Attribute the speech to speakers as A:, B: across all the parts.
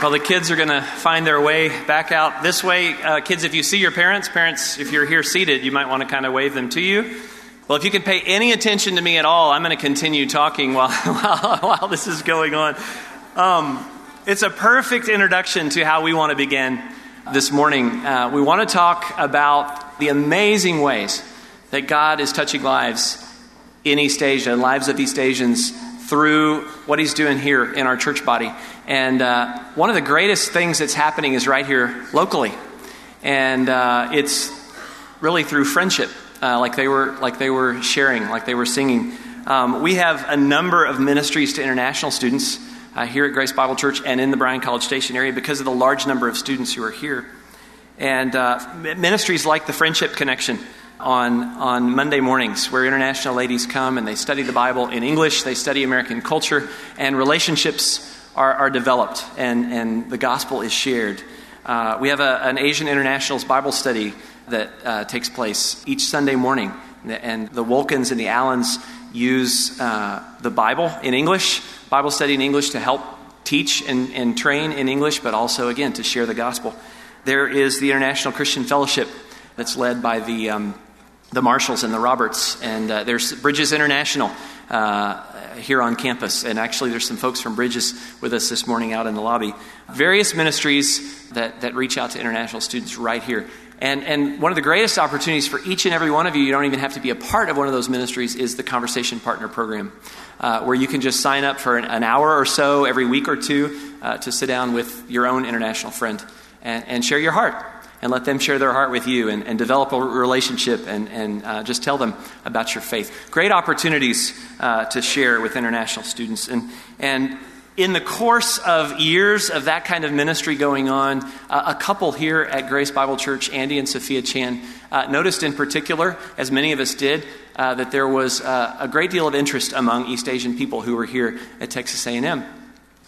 A: Well, the kids are going to find their way back out this way. Uh, kids, if you see your parents, parents, if you're here seated, you might want to kind of wave them to you. Well, if you can pay any attention to me at all, I'm going to continue talking while, while, while this is going on. Um, it's a perfect introduction to how we want to begin this morning. Uh, we want to talk about the amazing ways that God is touching lives in East Asia, lives of East Asians, through what He's doing here in our church body. And uh, one of the greatest things that's happening is right here locally. And uh, it's really through friendship, uh, like, they were, like they were sharing, like they were singing. Um, we have a number of ministries to international students uh, here at Grace Bible Church and in the Bryan College Station area because of the large number of students who are here. And uh, ministries like the Friendship Connection on, on Monday mornings, where international ladies come and they study the Bible in English, they study American culture, and relationships are, are developed and, and the gospel is shared. Uh, we have a, an Asian Internationals Bible study that uh, takes place each Sunday morning, and the Wolkins and the Allens use uh, the Bible in English, Bible study in English to help teach and, and train in English, but also, again, to share the gospel. There is the International Christian Fellowship that's led by the, um, the Marshalls and the Roberts, and uh, there's Bridges International uh, here on campus. And actually, there's some folks from Bridges with us this morning out in the lobby. Various ministries that, that reach out to international students right here. And, and one of the greatest opportunities for each and every one of you, you don't even have to be a part of one of those ministries, is the Conversation Partner Program, uh, where you can just sign up for an, an hour or so every week or two uh, to sit down with your own international friend and, and share your heart and let them share their heart with you and, and develop a relationship and, and uh, just tell them about your faith. Great opportunities uh, to share with international students. And, and in the course of years of that kind of ministry going on, uh, a couple here at Grace Bible Church, Andy and Sophia Chan, uh, noticed in particular, as many of us did, uh, that there was uh, a great deal of interest among East Asian people who were here at Texas A&M.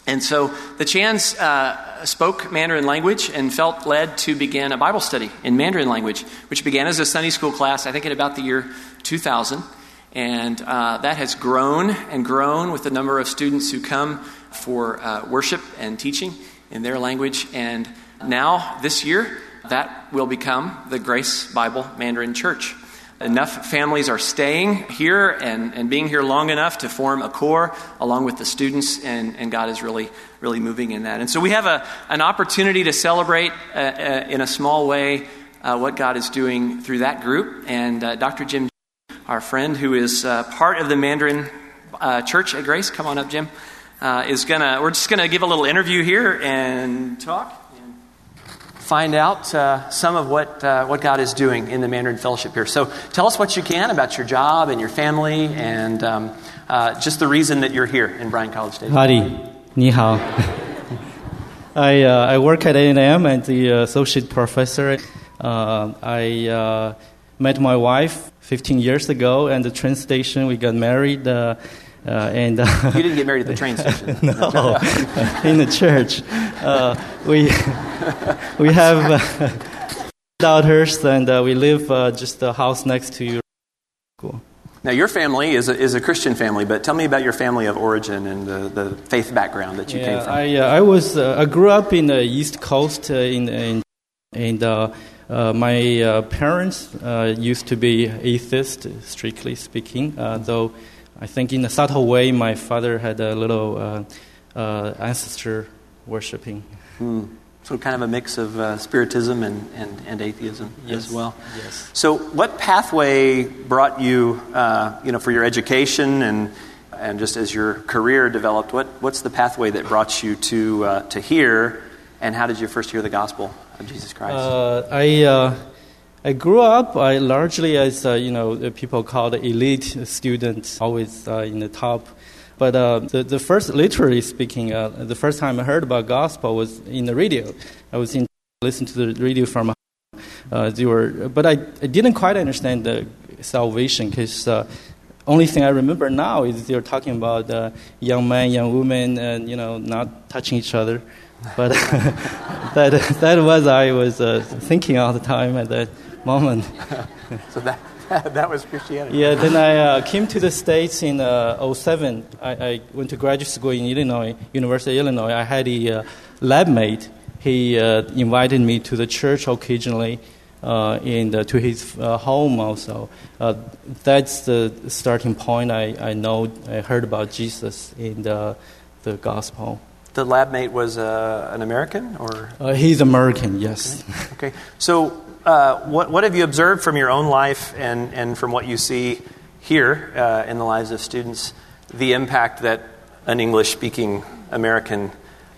A: And so the Chans uh, spoke Mandarin language and felt led to begin a Bible study in Mandarin language, which began as a Sunday school class, I think, in about the year 2000. And uh, that has grown and grown with the number of students who come for uh, worship and teaching in their language. And now, this year, that will become the Grace Bible Mandarin Church. Enough families are staying here and, and being here long enough to form a core along with the students, and, and God is really, really moving in that. And so we have a, an opportunity to celebrate uh, uh, in a small way uh, what God is doing through that group. And uh, Dr. Jim, our friend who is uh, part of the Mandarin uh, Church at Grace, come on up, Jim, is to, we're just to give a little interview here and talk find out uh, some of what, uh, what God is doing in the Mandarin Fellowship here. So tell us what you can about your job and your family and um, uh, just the reason that you're here in Bryan College Station.
B: Howdy, ni hao. I, uh, I work at A&M and the associate professor. Uh, I uh, met my wife 15 years ago at the train station. We got married.
A: Uh, and uh, you didn't get married at the train station.
B: no, in the church. Uh, we we have uh, daughters, and uh, we live uh, just the house next to you.
A: Cool. Now, your family is a, is a Christian family, but tell me about your family of origin and the, the faith background that you
B: yeah,
A: came from.
B: I, I was I grew up in the East Coast in, in and my parents used to be atheist, strictly speaking, though I think in a subtle way, my father had a little uh, uh, ancestor worshiping.
A: Hmm. So, kind of a mix of uh, spiritism and, and, and atheism
B: yes.
A: as well.
B: Yes.
A: So, what pathway brought you, uh, you know, for your education and and just as your career developed? What what's the pathway that brought you to uh, to here? And how did you first hear the gospel of Jesus Christ?
B: Uh, I I grew up I largely as uh, you know people called elite students, always uh, in the top. But uh, the, the first, literally speaking, uh, the first time I heard about gospel was in the radio. I was in listening to the radio from uh, they were, but I, I didn't quite understand the salvation because uh, only thing I remember now is they're talking about uh, young man, young woman, and you know not touching each other. But that that was I was uh, thinking all the time at that moment.
A: so that that was Christianity.
B: Yeah, then I uh, came to the States in uh, 07. I, I went to graduate school in Illinois, University of Illinois. I had a uh, lab mate. He uh, invited me to the church occasionally uh, and to his uh, home also. Uh, that's the starting point. I, I know, I heard about Jesus in the, the gospel.
A: The lab mate was uh, an American, or
B: Uh, he's American, yes.
A: okay. So, uh, what what have you observed from your own life and and from what you see here uh, in the lives of students, the impact that an English-speaking American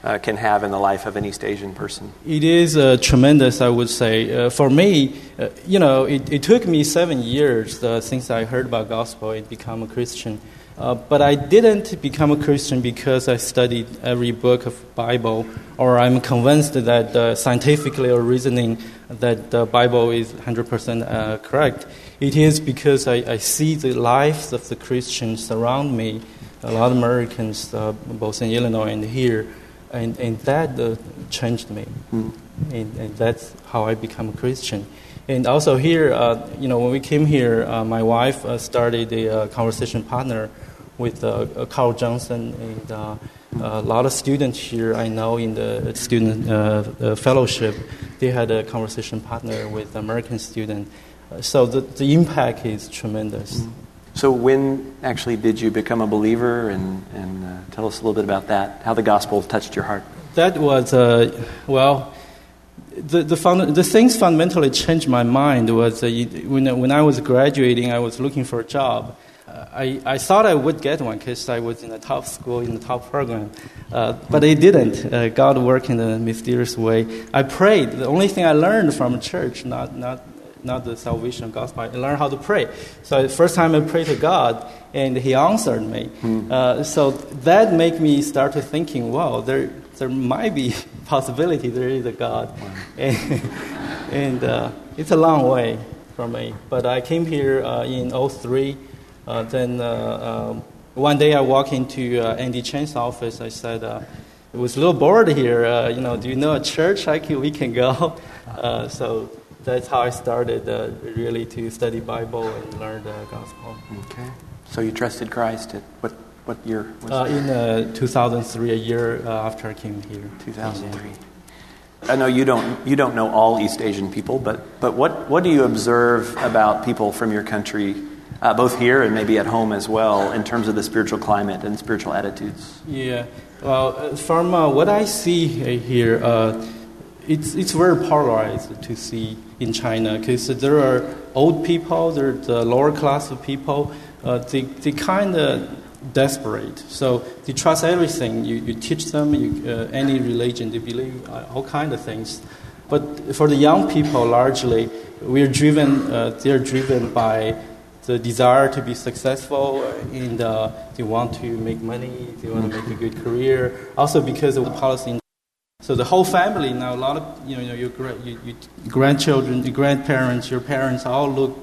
A: uh, can have in the life of an East Asian person?
B: It is uh, tremendous, I would say. Uh, for me, uh, you know, it, it took me seven years uh, since I heard about gospel and become a Christian. Uh, but I didn't become a Christian because I studied every book of Bible, or I'm convinced that uh, scientifically or reasoning that the Bible is 100% uh, correct. It is because I, I see the lives of the Christians around me, a lot of Americans, uh, both in Illinois and here, and, and that uh, changed me. And, and that's how I become a Christian. And also here, uh, you know, when we came here, uh, my wife uh, started a uh, conversation partner with uh, uh, Carl Johnson and uh, a lot of students here I know in the student uh, uh, fellowship. They had a conversation partner with American student. Uh, so the, the impact is tremendous.
A: So, when actually did you become a believer? And, and uh, tell us a little bit about that, how the gospel touched your heart.
B: That was, uh, well, the, the, fund, the things fundamentally changed my mind was uh, when, when I was graduating, I was looking for a job. I, I thought I would get one because I was in the top school, in the top program. Uh, but I didn't. Uh, God worked in a mysterious way. I prayed. The only thing I learned from church, not, not, not the salvation gospel, I learned how to pray. So the first time I prayed to God, and He answered me. Uh, so that made me start to thinking, wow, there, there might be possibility there is a God. And, and uh, it's a long way from me. But I came here uh, in 03. Uh, then uh, um, one day I walked into uh, Andy Chen's office. I said, uh, it was a little bored here. Uh, you know, do you know a church I can, we can go? Uh, so that's how I started uh, really to study Bible and learn the gospel.
A: Okay. So, you trusted Christ at what, what year was
B: Uh, in uh, 2003, a year uh, after I came here.
A: 2003. I know you don't, you don't know all East Asian people, but, but what, what do you observe about people from your country, uh, both here and maybe at home as well, in terms of the spiritual climate and spiritual attitudes?
B: Yeah. Well, uh, from uh, what I see uh, here, uh, it's, it's very polarized to see in China because there are old people, there are the lower class of people. Uh, they they kind of desperate, so they trust everything. You, you teach them you, uh, any religion, they believe uh, all kind of things. But for the young people, largely, we're driven. Uh, they're driven by the desire to be successful and uh, they want to make money, they want to make a good career. Also because of the policy. So the whole family now, a lot of you know your, your, your grandchildren, your grandparents, your parents all look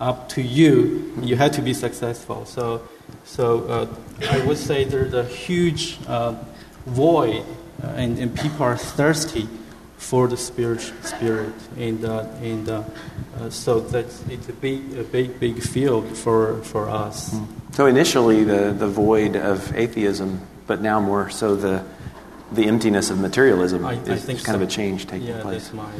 B: up to you. You have to be successful. So, so uh, I would say there's a huge uh, void, uh, and, and people are thirsty for the spirit, spirit, and uh, and uh, uh, so that's it's a big, a big, big field for for us.
A: So, initially, the, the void of atheism, but now more so the, the emptiness of materialism
B: I- I
A: is
B: think
A: kind of a change taking
B: Yeah,
A: place.
B: that's my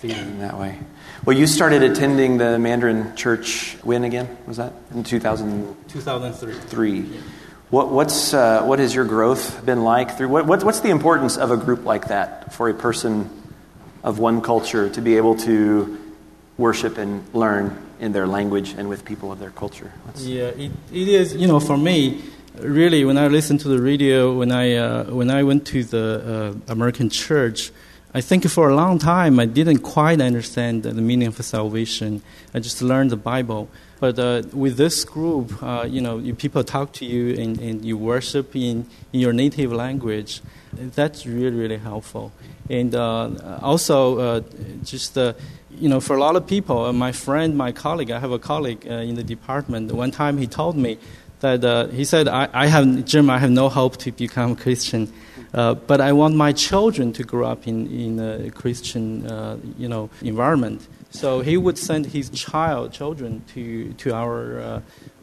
B: feeling.
A: that way. Well, you started attending the Mandarin Church when again? Was that in 2003?
B: 2003.
A: What, what's, uh, what has your growth been like through? What, what, what's the importance of a group like that for a person of one culture to be able to worship and learn in their language and with people of their culture?
B: Yeah, it, it is. You know, for me, really, when I listen to the radio, when I uh, when I went to the uh, American church, I think for a long time I didn't quite understand the meaning of salvation. I just learned the Bible. But uh, with this group, uh, you know, you, people talk to you and, and you worship in, in your native language. That's really, really helpful. And uh, also, uh, just uh, you know, for a lot of people, uh, my friend, my colleague, I have a colleague uh, in the department. One time he told me that uh, he said, I, I have, Jim, I have no hope to become a Christian, uh, but I want my children to grow up in, in a Christian, uh, you know, environment. So he would send his child, children, to to our uh,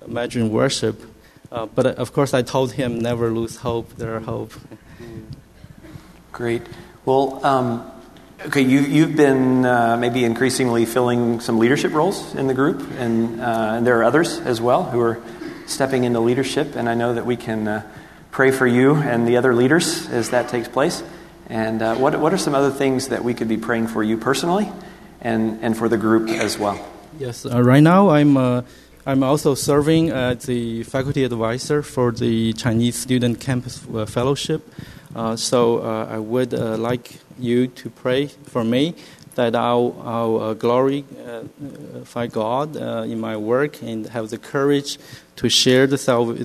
B: Imagine worship. But of course, I told him never lose hope. There are hope.
A: Great. Well, um, okay, you, you've been uh, maybe increasingly filling some leadership roles in the group, and, uh, and, there are others as well who are stepping into leadership. And I know that we can uh, pray for you and the other leaders as that takes place. And uh, what, what are some other things that we could be praying for you personally and, and for the group as well?
B: Yes, right now I'm I'm also serving as the faculty advisor for the Chinese Student Campus uh, Fellowship. Uh, so uh, I would uh, like you to pray for me that I'll, I'll glorify God in my work and have the courage to share the,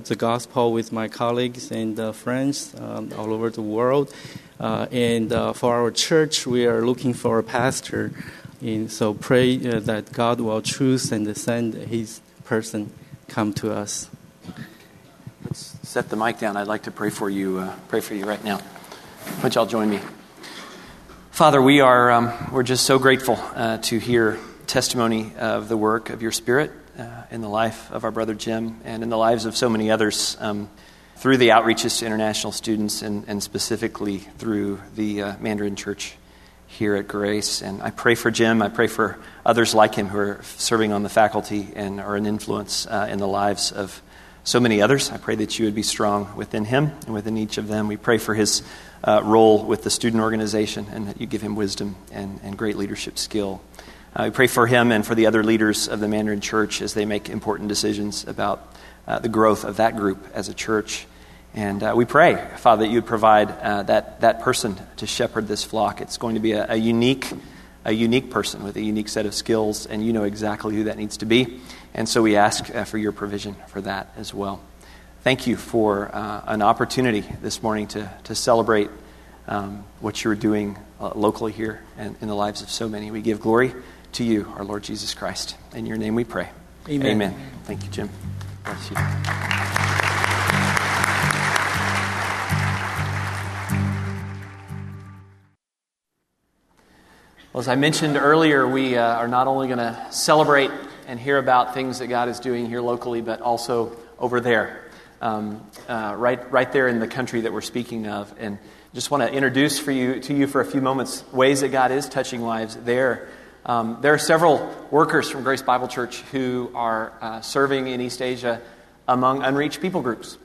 B: the gospel with my colleagues and friends um, all over the world. and for our church, we are looking for a pastor. And so pray that God will choose and send His person come to us.
A: Set the mic down. I'd like to pray for you. Uh, pray for you right now. Would y'all join me? Father, we are um, we're just so grateful uh, to hear testimony of the work of your Spirit uh, in the life of our brother Jim and in the lives of so many others um, through the outreaches to international students and, and specifically through the uh, Mandarin Church here at Grace. And I pray for Jim. I pray for others like him who are serving on the faculty and are an influence uh, in the lives of so many others. I pray that you would be strong within him and within each of them. We pray for his uh, role with the student organization and that you give him wisdom and, and great leadership skill. Uh, we pray for him and for the other leaders of the Mandarin Church as they make important decisions about uh, the growth of that group as a church. And uh, we pray, Father, that you would provide uh, that, that person to shepherd this flock. It's going to be a, a, unique, a unique person with a unique set of skills, and you know exactly who that needs to be. And so we ask uh, for your provision for that as well. Thank you for uh, an opportunity this morning to, to celebrate um, what you're doing uh, locally here and in the lives of so many. We give glory to you, our Lord Jesus Christ. In your name we pray.
B: Amen.
A: Amen. Thank you, Jim. Bless you. Well, as I mentioned earlier, we uh, are not only going to celebrate and hear about things that God is doing here locally, but also over there, um, uh, right, right there in the country that we're speaking of. And just want to introduce for you, to you for a few moments ways that God is touching lives there. Um, there are several workers from Grace Bible Church who are uh, serving in East Asia among unreached people groups.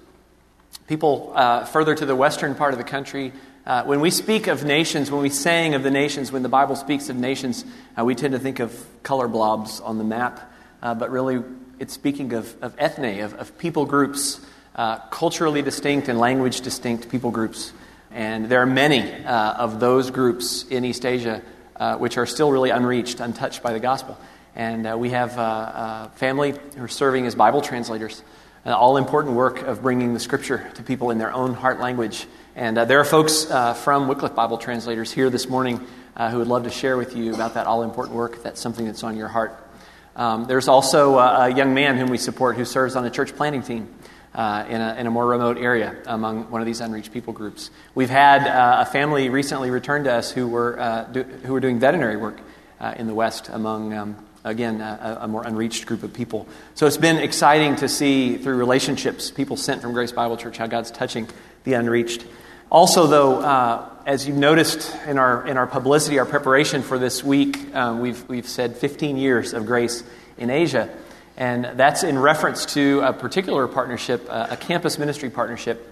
A: People uh, further to the western part of the country uh, when we speak of nations, when we sang of the nations, when the Bible speaks of nations, uh, we tend to think of color blobs on the map, uh, but really it's speaking of, of ethne, of, of people groups, uh, culturally distinct and language distinct people groups. And there are many uh, of those groups in East Asia uh, which are still really unreached, untouched by the gospel. And we have a family who are serving as Bible translators, an all important work of bringing the scripture to people in their own heart language. And uh, there are folks uh, from Wycliffe Bible translators here this morning uh, who would love to share with you about that all important work that's something that's on your heart. Um, there's also a, a, young man whom we support who serves on a church planting team uh, in a, in, a, more remote area among one of these unreached people groups. We've had uh, a family recently return to us who were, uh, do, who were doing veterinary work in the West among. Um, again, a, a, more unreached group of people. So it's been exciting to see through relationships, people sent from Grace Bible Church, how God's touching the unreached. Also, though, uh, as you've noticed in our, in our publicity, our preparation for this week, um, we've, we've said 15 years of grace in Asia. And that's in reference to a particular partnership, uh, a campus ministry partnership.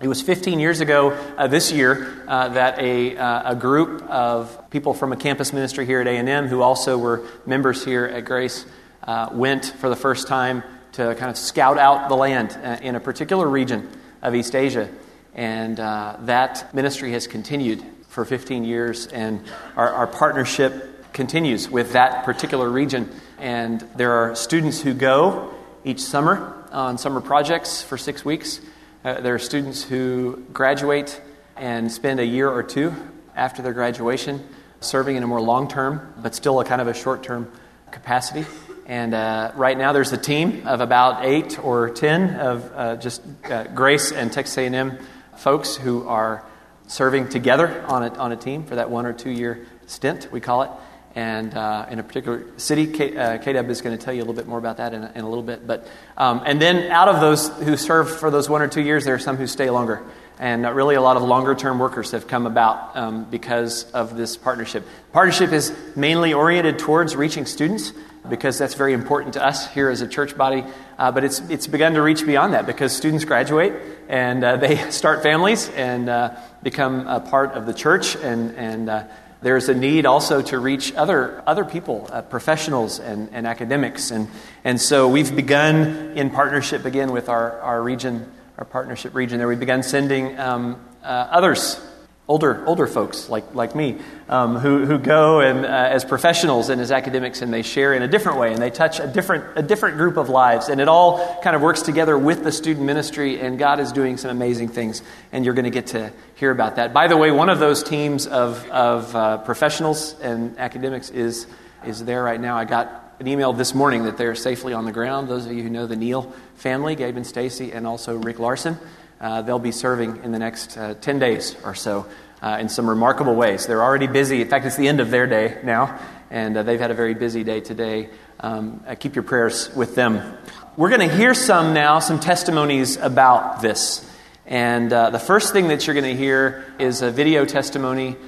A: It was 15 years ago uh, this year uh, that a, uh, a group of people from a campus ministry here at A&M who also were members here at Grace uh, went for the first time to kind of scout out the land in a particular region of East Asia. And uh, that ministry has continued for 15 years, and our, our, partnership continues with that particular region. And there are students who go each summer on summer projects for six weeks. Uh, there are students who graduate and spend a year or two after their graduation serving in a more long term, but still a kind of a short term capacity. And uh, right now, there's a team of about eight or ten of uh, just uh, Grace and Texas A&M folks who are serving together on a, on a team for that one or two year stint, we call it. and uh, in a particular city. K, uh, KW is going to tell you a little bit more about that in, in a little bit. But um, and then out of those who serve for those one or two years, there are some who stay longer, and uh, really a lot of longer term workers have come about um, because of this partnership. Partnership is mainly oriented towards reaching students because that's very important to us here as a church body. Uh, but it's, it's begun to reach beyond that because students graduate and uh, they start families and uh, become a part of the church. And, and uh, there's a need also to reach other, other people, uh, professionals and, and academics. And, and so we've begun in partnership again with our, our region, our partnership region there. We've begun sending um, uh, others older older folks like like me um, who who go and uh, as professionals and as academics and they share in a different way and they touch a different a different group of lives and it all kind of works together with the student ministry and God is doing some amazing things and you're going to get to hear about that. By the way, one of those teams of of uh, professionals and academics is is there right now. I got an email this morning that they're safely on the ground. Those of you who know the Neal family, Gabe and Stacy, and also Rick Larson. Uh, they'll be serving in the next uh, 10 days or so uh, in some remarkable ways. They're already busy. In fact, it's the end of their day now, and uh, they've had a very busy day today. Um, uh, keep your prayers with them. We're going to hear some now, some testimonies about this. And uh, the first thing that you're going to hear is a video testimony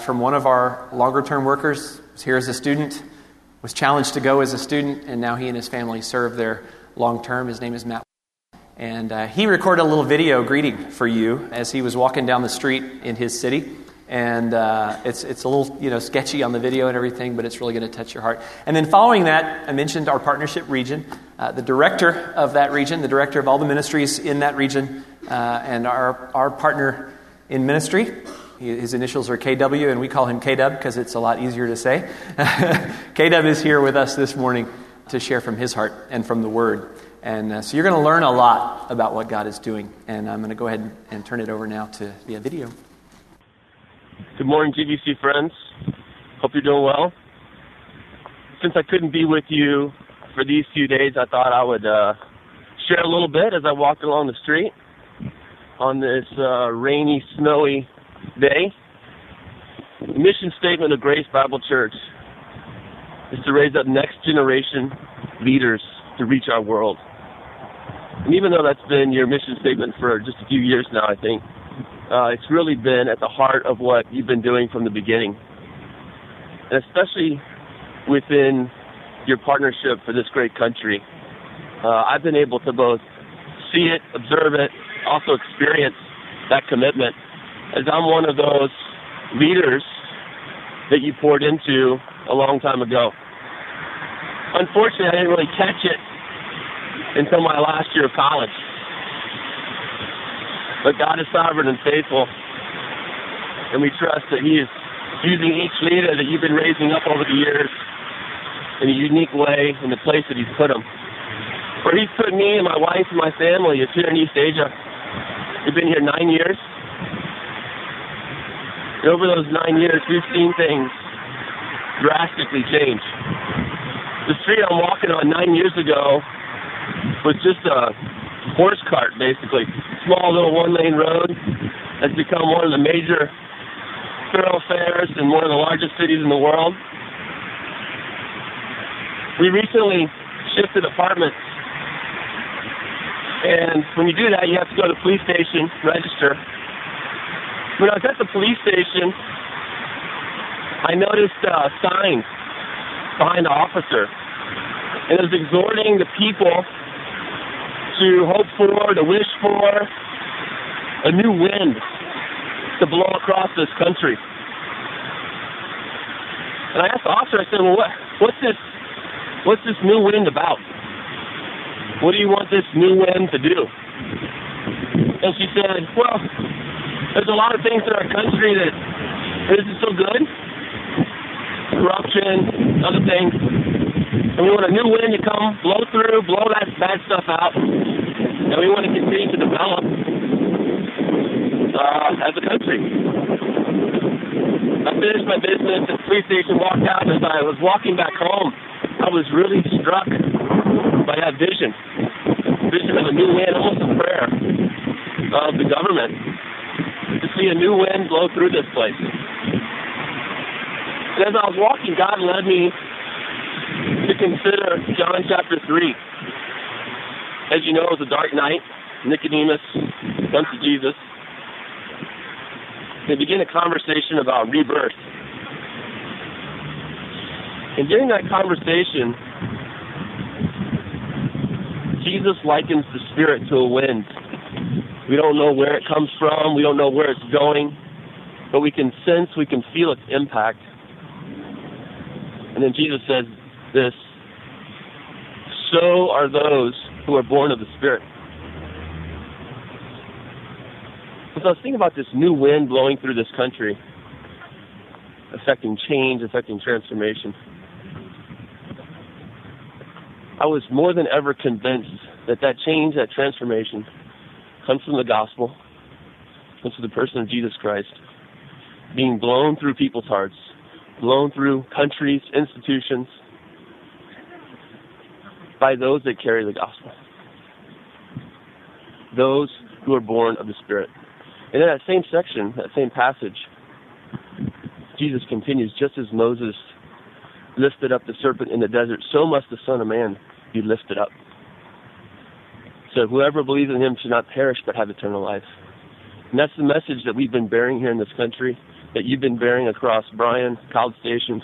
A: from one of our longer term workers. Was here as a student, was challenged to go as a student, and now he and his family serve there long term. His name is Matt. And uh, he recorded a little video greeting for you as he was walking down the street in his city. And uh, it's, it's a little you know, sketchy on the video and everything, but it's really going to touch your heart. And then following that, I mentioned our partnership region. Uh, the director of that region, the director of all the ministries in that region, uh, and our, our partner in ministry, his initials are KW, and we call him KW because it's a lot easier to say. KW is here with us this morning to share from his heart and from the Word. And uh, so you're going to learn a lot about what God is doing. And I'm going to go ahead and, and turn it over now to via video.
C: Good morning, GBC friends. Hope you're doing well. Since I couldn't be with you for these few days, I thought I would uh, share a little bit as I walked along the street on this uh, rainy, snowy day. The mission statement of Grace Bible Church is to raise up next generation leaders to reach our world. And even though that's been your mission statement for just a few years now, I think, uh, it's really been at the heart of what you've been doing from the beginning. And especially within your partnership for this great country, uh, I've been able to both see it, observe it, also experience that commitment as I'm one of those leaders that you poured into a long time ago. Unfortunately, I didn't really catch it until my last year of college. But God is sovereign and faithful, and we trust that He is using each leader that you've been raising up over the years in a unique way in the place that He's put them. Where He's put me and my wife and my family is here in East Asia. We've been here nine years. And over those nine years, we've seen things drastically change. The street I'm walking on nine years ago was just a horse cart, basically. Small little one lane road has become one of the major thoroughfares in one of the largest cities in the world. We recently shifted apartments. And when you do that, you have to go to the police station, register. When I was at the police station, I noticed uh, a sign behind the officer and it was exhorting the people to hope for, to wish for a new wind to blow across this country. And I asked the officer, I said, well, what, what's this, what's this new wind about? What do you want this new wind to do? And she said, well, there's a lot of things in our country that isn't so good. Corruption, other things. And we want a new wind to come, blow through, blow that bad stuff out. And we want to continue to develop uh, as a country. I finished my business at the police station, walked out. As I was walking back home, I was really struck by that vision. Vision of a new wind, almost a prayer of the government to see a new wind blow through this place. And as I was walking, God led me to consider John chapter 3. As you know, it was a dark night. Nicodemus comes to Jesus. They begin a conversation about rebirth. And during that conversation, Jesus likens the Spirit to a wind. We don't know where it comes from, we don't know where it's going, but we can sense, we can feel its impact. And then Jesus says this So are those who are born of the Spirit. As I was thinking about this new wind blowing through this country, affecting change, affecting transformation, I was more than ever convinced that that change, that transformation, comes from the gospel, comes from the person of Jesus Christ, being blown through people's hearts, blown through countries, institutions, by those that carry the gospel. Those who are born of the Spirit. And in that same section, that same passage, Jesus continues, just as Moses lifted up the serpent in the desert, so must the Son of Man be lifted up. So whoever believes in him should not perish but have eternal life. And that's the message that we've been bearing here in this country, that you've been bearing across Bryan, College Station,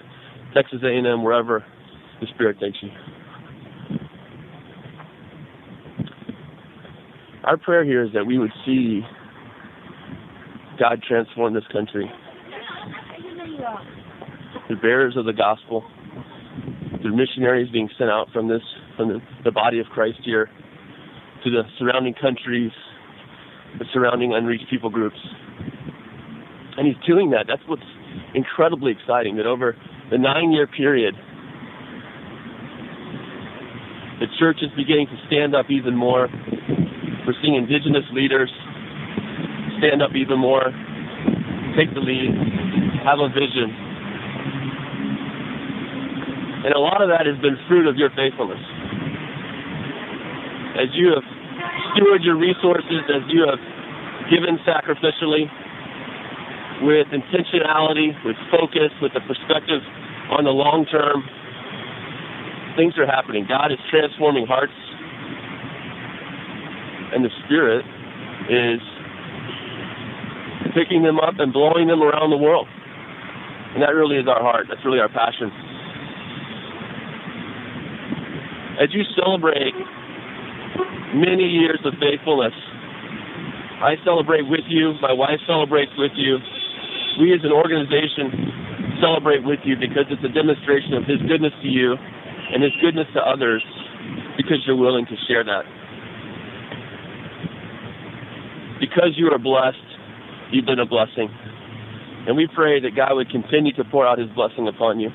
C: Texas A&M, wherever the Spirit takes you. Our prayer here is that we would see God transform this country. The bearers of the gospel, the missionaries being sent out from this, from the, the body of Christ here to the surrounding countries, the surrounding unreached people groups. And he's doing that. That's what's incredibly exciting, that over the nine year period, the church is beginning to stand up even more. We're seeing indigenous leaders stand up even more, take the lead, have a vision. And a lot of that has been fruit of your faithfulness. As you have stewarded your resources, as you have given sacrificially, with intentionality, with focus, with a perspective on the long term, things are happening. God is transforming hearts, and the Spirit is picking them up and blowing them around the world. And that really is our heart. That's really our passion. As you celebrate many years of faithfulness, I celebrate with you. My wife celebrates with you. We as an organization celebrate with you because it's a demonstration of His goodness to you and His goodness to others because you're willing to share that. Because you are blessed, you've been a blessing. And we pray that God would continue to pour out his blessing upon you,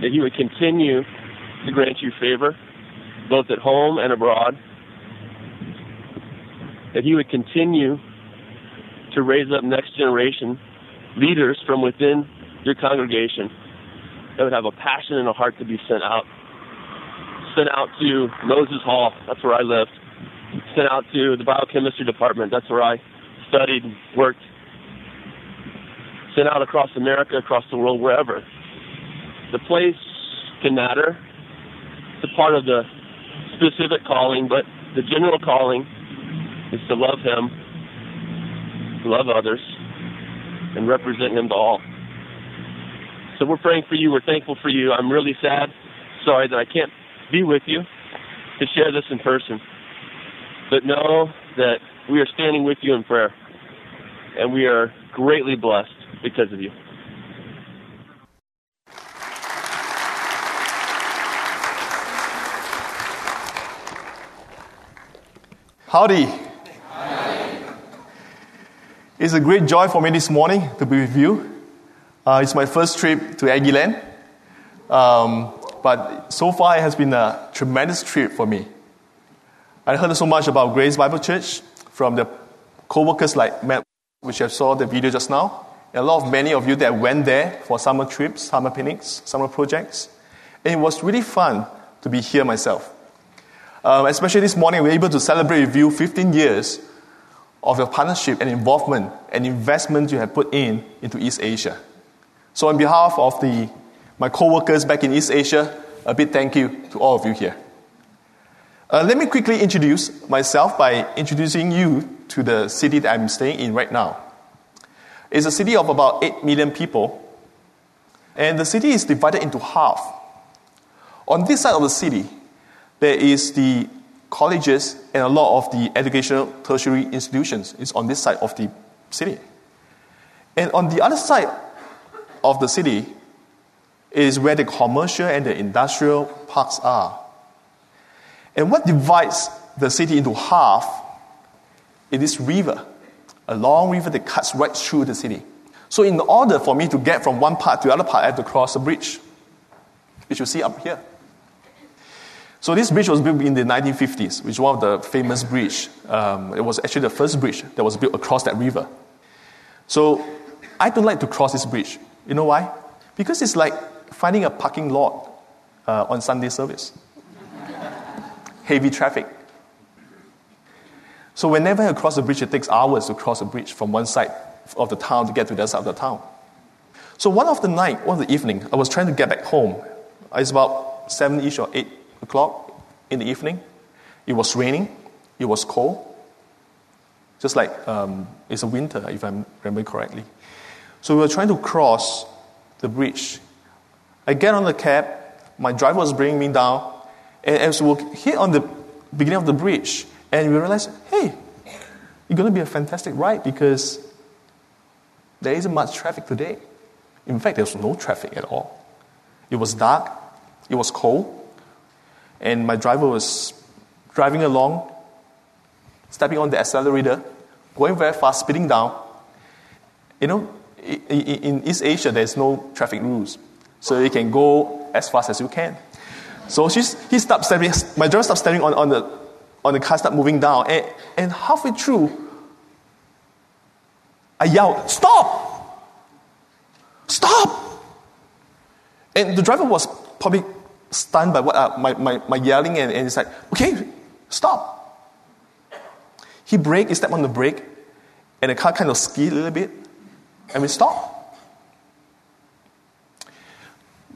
C: that he would continue to grant you favor, both at home and abroad, that he would continue to raise up next generation leaders from within your congregation that would have a passion and a heart to be sent out. Sent out to Moses Hall, that's where I lived. Sent out to the biochemistry department, that's where I studied worked. Sent out across America, across the world, wherever. The place can matter. It's a part of the specific calling, but the general calling is to love Him, love others, and represent Him to all. So we're praying for you. We're thankful for you. I'm really sad, sorry that I can't be with you to share this in person. But know that we are standing with you in prayer, and we are greatly blessed because of you.
D: Howdy. It's a great joy for me this morning to be with you. Uh, it's my first trip to Aggieland. Um, but so far, it has been a tremendous trip for me. I heard so much about Grace Bible Church from the co-workers like Matt, which I saw the video just now. And a lot of many of you that went there for summer trips, summer picnics, summer projects. And it was really fun to be here myself. Um, especially this morning, we were able to celebrate with you 15 years of your partnership and involvement and investment you have put in into East Asia. So, on behalf of the, my co workers back in East Asia, a big thank you to all of you here. Uh, let me quickly introduce myself by introducing you to the city that I'm staying in right now. It's a city of about 8 million people, and the city is divided into half. On this side of the city, there is the colleges and a lot of the educational tertiary institutions is on this side of the city. And on the other side of the city is where the commercial and the industrial parks are. And what divides the city into half is this river, a long river that cuts right through the city. So, in order for me to get from one part to the other part, I have to cross a bridge, which you see up here. So, this bridge was built in the 1950s, which is one of the famous bridge. Um, it was actually the first bridge that was built across that river. So, I don't like to cross this bridge. You know why? Because it's like finding a parking lot uh, on Sunday service heavy traffic. So whenever I cross the bridge, it takes hours to cross the bridge from one side of the town to get to the other side of the town. So one of the night, one of the evening, I was trying to get back home. It's about seven-ish or eight o'clock in the evening. It was raining. It was cold. Just like um, it's a winter, if I remember correctly. So we were trying to cross the bridge. I get on the cab. My driver was bringing me down. And as we hit on the beginning of the bridge, and we realize, hey, it's going to be a fantastic ride because there isn't much traffic today. In fact, there was no traffic at all. It was dark, it was cold, and my driver was driving along, stepping on the accelerator, going very fast, speeding down. You know, in East Asia, there's no traffic rules, so you can go as fast as you can. So she's, he stopped staring, my driver stopped staring on, on, the, on the car, stopped moving down. And, and halfway through, I yelled, Stop! Stop! And the driver was probably stunned by what, uh, my, my, my yelling, and, and he's like, Okay, stop. He braked, he stepped on the brake, and the car kind of skied a little bit, and we stopped.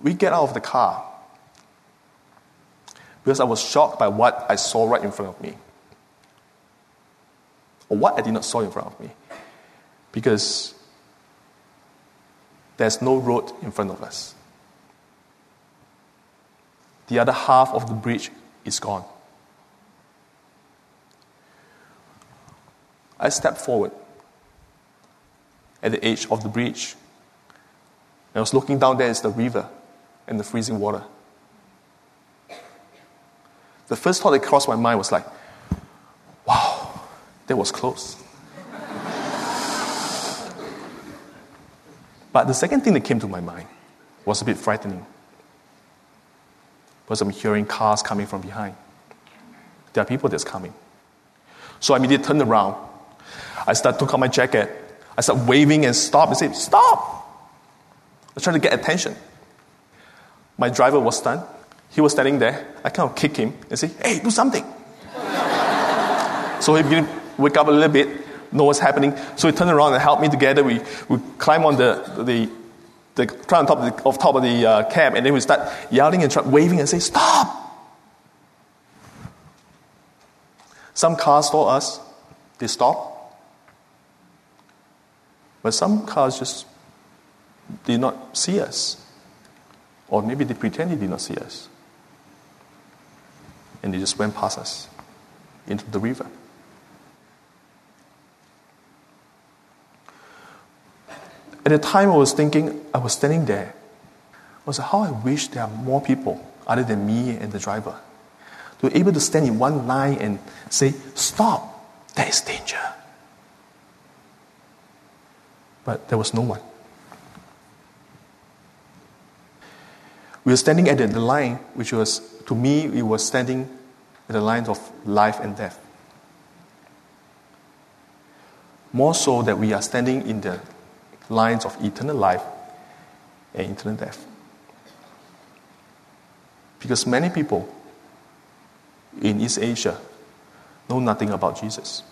D: We get out of the car because I was shocked by what I saw right in front of me. Or what I did not saw in front of me. Because there's no road in front of us. The other half of the bridge is gone. I stepped forward at the edge of the bridge. I was looking down there is the river and the freezing water. The first thought that crossed my mind was like, wow, that was close. but the second thing that came to my mind was a bit frightening. Because I'm hearing cars coming from behind. There are people that's coming. So I immediately turned around. I started took out my jacket. I started waving and stop and said, Stop! I was trying to get attention. My driver was stunned. He was standing there. I kind of kick him and say, hey, do something. so he began to wake up a little bit, know what's happening. So he turned around and helped me together. We, we climb on the, the, the climb on top of the, top of the uh, cab, and then we start yelling and waving and say, stop! Some cars saw us, they stopped. But some cars just did not see us. Or maybe they pretend they did not see us and they just went past us into the river. At the time I was thinking, I was standing there. I was like, how I wish there are more people other than me and the driver to be able to stand in one line and say, Stop, there is danger. But there was no one. We were standing at the line, which was to me, we were standing at the lines of life and death. More so that we are standing in the lines of eternal life and eternal death. Because many people in East Asia know nothing about Jesus.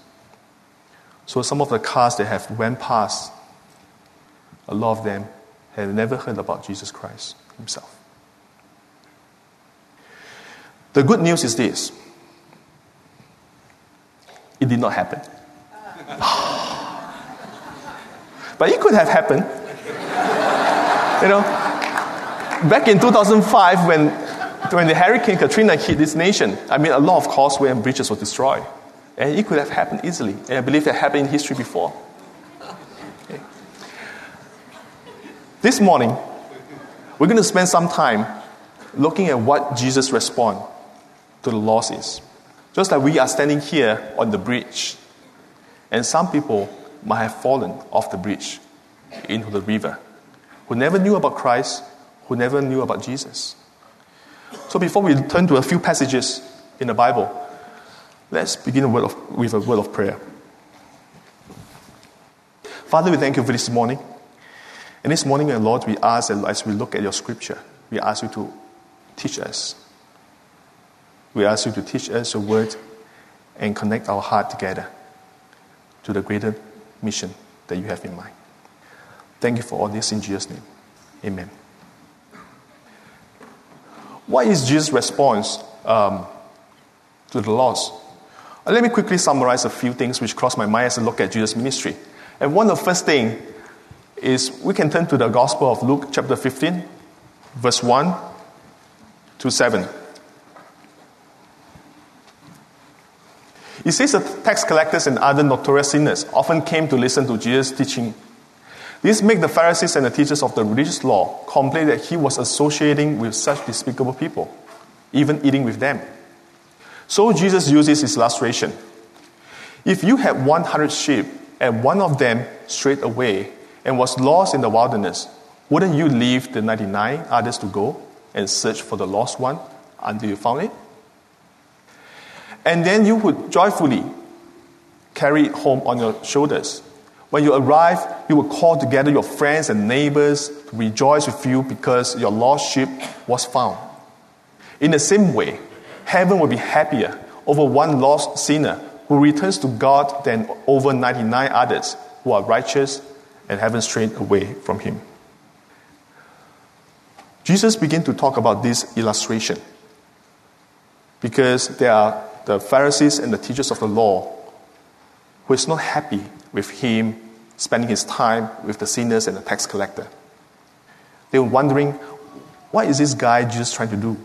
D: So some of the cars that have went past, a lot of them had never heard about Jesus Christ himself. The good news is this it did not happen. but it could have happened. You know, back in 2005, when, when the Hurricane Katrina hit this nation, I mean, a lot of causeway and bridges were destroyed. And it could have happened easily. And I believe that happened in history before. Okay. This morning, we're going to spend some time looking at what Jesus' response to the loss is. Just like we are standing here on the bridge, and some people might have fallen off the bridge into the river who never knew about Christ, who never knew about Jesus. So before we turn to a few passages in the Bible, let's begin with a word of prayer. Father, we thank you for this morning. And this morning, Lord, we ask that as we look at your scripture, we ask you to teach us. We ask you to teach us your word and connect our heart together to the greater mission that you have in mind. Thank you for all this in Jesus' name. Amen. What is Jesus' response um, to the loss? Uh, let me quickly summarize a few things which crossed my mind as I look at Jesus' ministry. And one of the first thing is we can turn to the Gospel of Luke, chapter 15, verse 1 to 7. It says the tax collectors and other notorious sinners often came to listen to Jesus' teaching this made the Pharisees and the teachers of the religious law complain that he was associating with such despicable people, even eating with them. So Jesus uses this illustration. If you had 100 sheep and one of them strayed away and was lost in the wilderness, wouldn't you leave the 99 others to go and search for the lost one until you found it? And then you would joyfully carry it home on your shoulders when you arrive, you will call together your friends and neighbors to rejoice with you because your lost sheep was found. In the same way, heaven will be happier over one lost sinner who returns to God than over 99 others who are righteous and haven't strayed away from Him. Jesus began to talk about this illustration because there are the Pharisees and the teachers of the law who is not happy with him spending his time with the sinners and the tax collector. They were wondering, what is this guy just trying to do?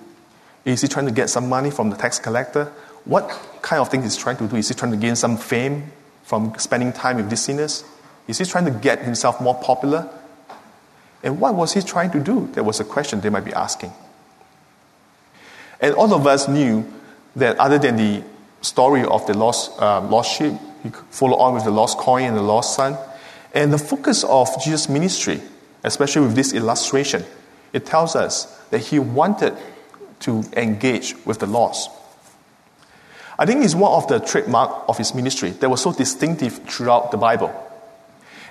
D: Is he trying to get some money from the tax collector? What kind of thing is he trying to do? Is he trying to gain some fame from spending time with these sinners? Is he trying to get himself more popular? And what was he trying to do? That was a question they might be asking. And all of us knew that other than the story of the lost, uh, lost sheep, he followed on with the lost coin and the lost son. And the focus of Jesus' ministry, especially with this illustration, it tells us that he wanted to engage with the lost. I think it's one of the trademark of his ministry that was so distinctive throughout the Bible.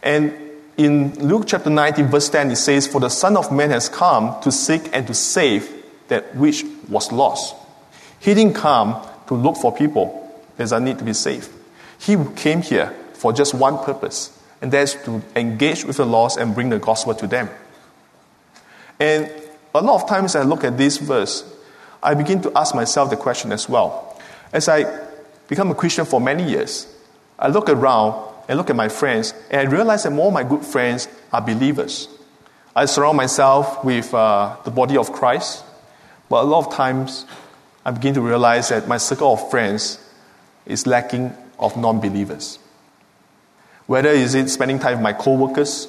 D: And in Luke chapter 19, verse 10, it says, For the Son of Man has come to seek and to save that which was lost. He didn't come to look for people that need to be saved. He came here for just one purpose, and that's to engage with the lost and bring the gospel to them. And a lot of times I look at this verse, I begin to ask myself the question as well. As I become a Christian for many years, I look around and look at my friends, and I realize that more of my good friends are believers. I surround myself with uh, the body of Christ, but a lot of times I begin to realize that my circle of friends is lacking of non believers. Whether is it spending time with my co-workers,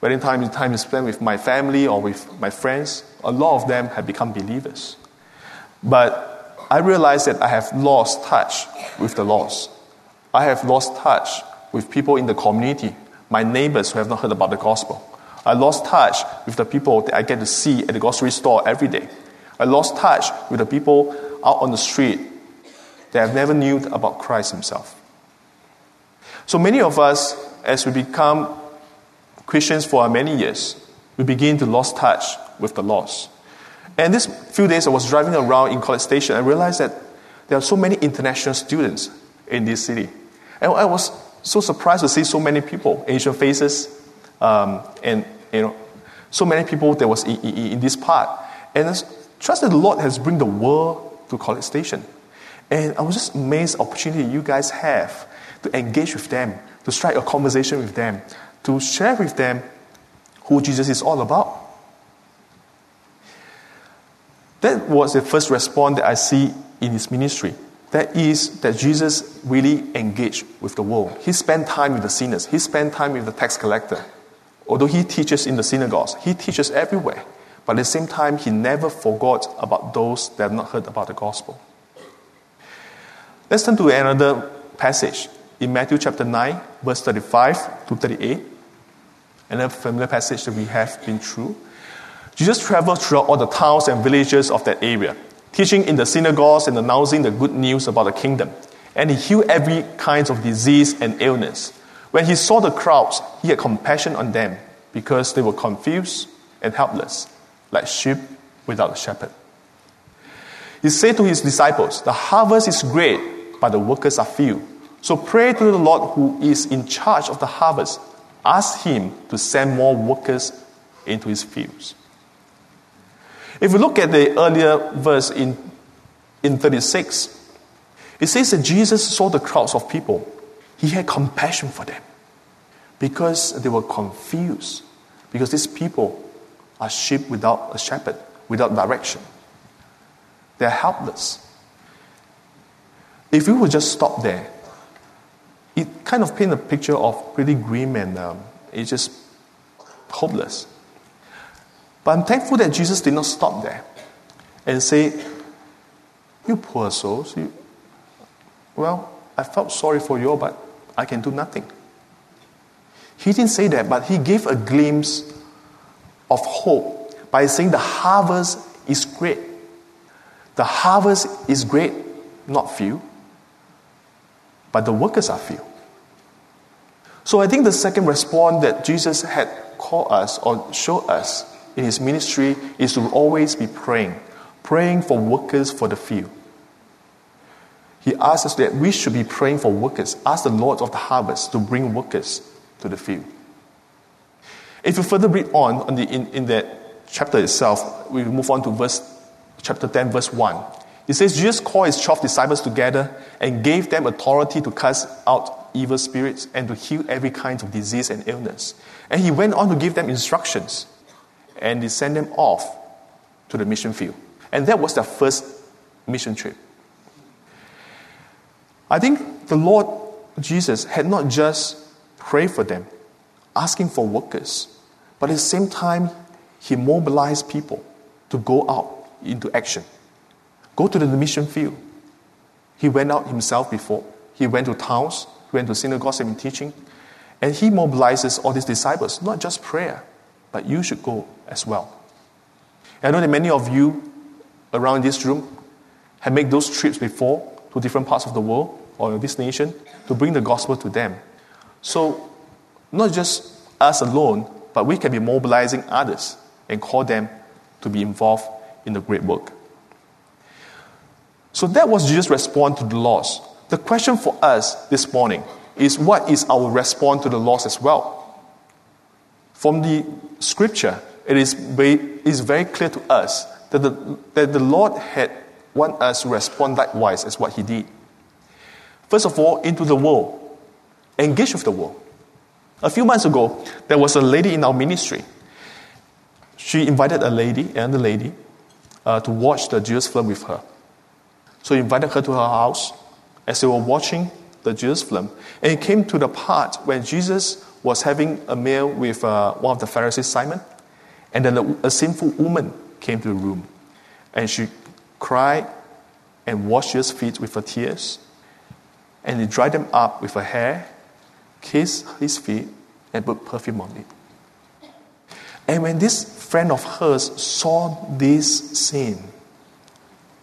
D: whether time time is spent with my family or with my friends, a lot of them have become believers. But I realize that I have lost touch with the lost. I have lost touch with people in the community, my neighbors who have not heard about the gospel. I lost touch with the people that I get to see at the grocery store every day. I lost touch with the people out on the street they have never knew about Christ Himself. So many of us, as we become Christians for many years, we begin to lose touch with the lost. And this few days I was driving around in College Station, I realized that there are so many international students in this city. And I was so surprised to see so many people, Asian faces, um, and you know, So many people there was in, in, in this part. And trust that the Lord has bring the world to College Station. And I was just amazed the opportunity you guys have to engage with them, to strike a conversation with them, to share with them who Jesus is all about. That was the first response that I see in his ministry. That is that Jesus really engaged with the world. He spent time with the sinners. He spent time with the tax collector. Although he teaches in the synagogues, he teaches everywhere. But at the same time, he never forgot about those that have not heard about the gospel. Let's turn to another passage in Matthew chapter 9, verse 35 to 38. Another familiar passage that we have been through. Jesus traveled throughout all the towns and villages of that area, teaching in the synagogues and announcing the good news about the kingdom. And he healed every kind of disease and illness. When he saw the crowds, he had compassion on them because they were confused and helpless, like sheep without a shepherd. He said to his disciples, The harvest is great, but the workers are few. So pray to the Lord who is in charge of the harvest. Ask him to send more workers into his fields. If we look at the earlier verse in, in 36, it says that Jesus saw the crowds of people. He had compassion for them because they were confused. Because these people are sheep without a shepherd, without direction. They're helpless. If we would just stop there, it kind of paints a picture of pretty grim and um, it's just hopeless. But I'm thankful that Jesus did not stop there and say, You poor souls, you, well, I felt sorry for you, but I can do nothing. He didn't say that, but he gave a glimpse of hope by saying the harvest is great. The harvest is great, not few, but the workers are few. So I think the second response that Jesus had called us or showed us in his ministry is to always be praying, praying for workers for the few. He asks us that we should be praying for workers. Ask the Lord of the harvest to bring workers to the field. If you further read on, the, in, in that chapter itself, we move on to verse chapter 10, verse 1. It says, Jesus called his 12 disciples together and gave them authority to cast out evil spirits and to heal every kind of disease and illness. And he went on to give them instructions and he sent them off to the mission field. And that was their first mission trip. I think the Lord Jesus had not just prayed for them, asking for workers, but at the same time, he mobilized people to go out into action, go to the mission field. He went out himself before. He went to towns, he went to synagogues and teaching, and he mobilizes all these disciples, not just prayer, but you should go as well. I know that many of you around this room have made those trips before to different parts of the world or this nation to bring the gospel to them. So, not just us alone, but we can be mobilizing others and call them to be involved in the great work. So that was Jesus' response to the loss. The question for us this morning is what is our response to the loss as well? From the scripture, it is very, clear to us that the, that the Lord had want us to respond likewise as what He did. First of all, into the world, engage with the world. A few months ago, there was a lady in our ministry. She invited a lady, and the lady, uh, to watch the Jesus film with her. So he invited her to her house as they were watching the Jesus film. And it came to the part when Jesus was having a meal with uh, one of the Pharisees, Simon, and then a, a sinful woman came to the room, and she cried and washed his feet with her tears, and he dried them up with her hair, kissed his feet, and put perfume on it. And when this friend of hers saw this scene,